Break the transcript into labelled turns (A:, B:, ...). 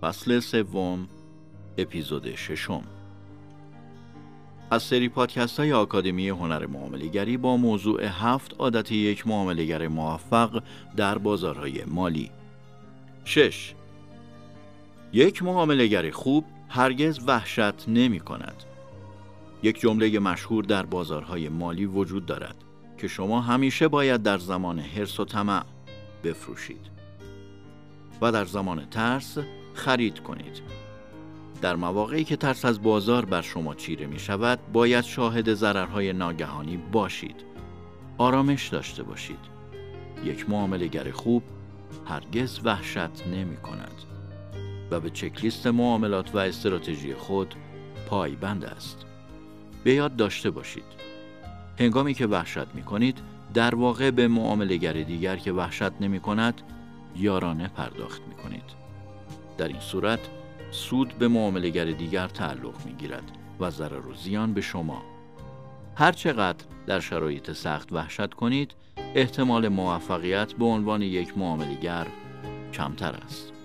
A: فصل سوم اپیزود ششم از سری پادکست های آکادمی هنر معاملگری با موضوع هفت عادت یک معاملگر موفق در بازارهای مالی 6. یک معاملگر خوب هرگز وحشت نمی کند. یک جمله مشهور در بازارهای مالی وجود دارد که شما همیشه باید در زمان حرس و طمع بفروشید و در زمان ترس خرید کنید. در مواقعی که ترس از بازار بر شما چیره می شود باید شاهد ضررهای ناگهانی باشید. آرامش داشته باشید. یک معاملگر خوب هرگز وحشت نمی کند و به چکلیست معاملات و استراتژی خود پایبند است. به یاد داشته باشید. هنگامی که وحشت می کنید در واقع به معاملگر دیگر که وحشت نمی کند یارانه پرداخت می کنید. در این صورت سود به معاملگر دیگر تعلق می گیرد و ضرر و زیان به شما. هر چقدر در شرایط سخت وحشت کنید احتمال موفقیت به عنوان یک معاملگر کمتر است.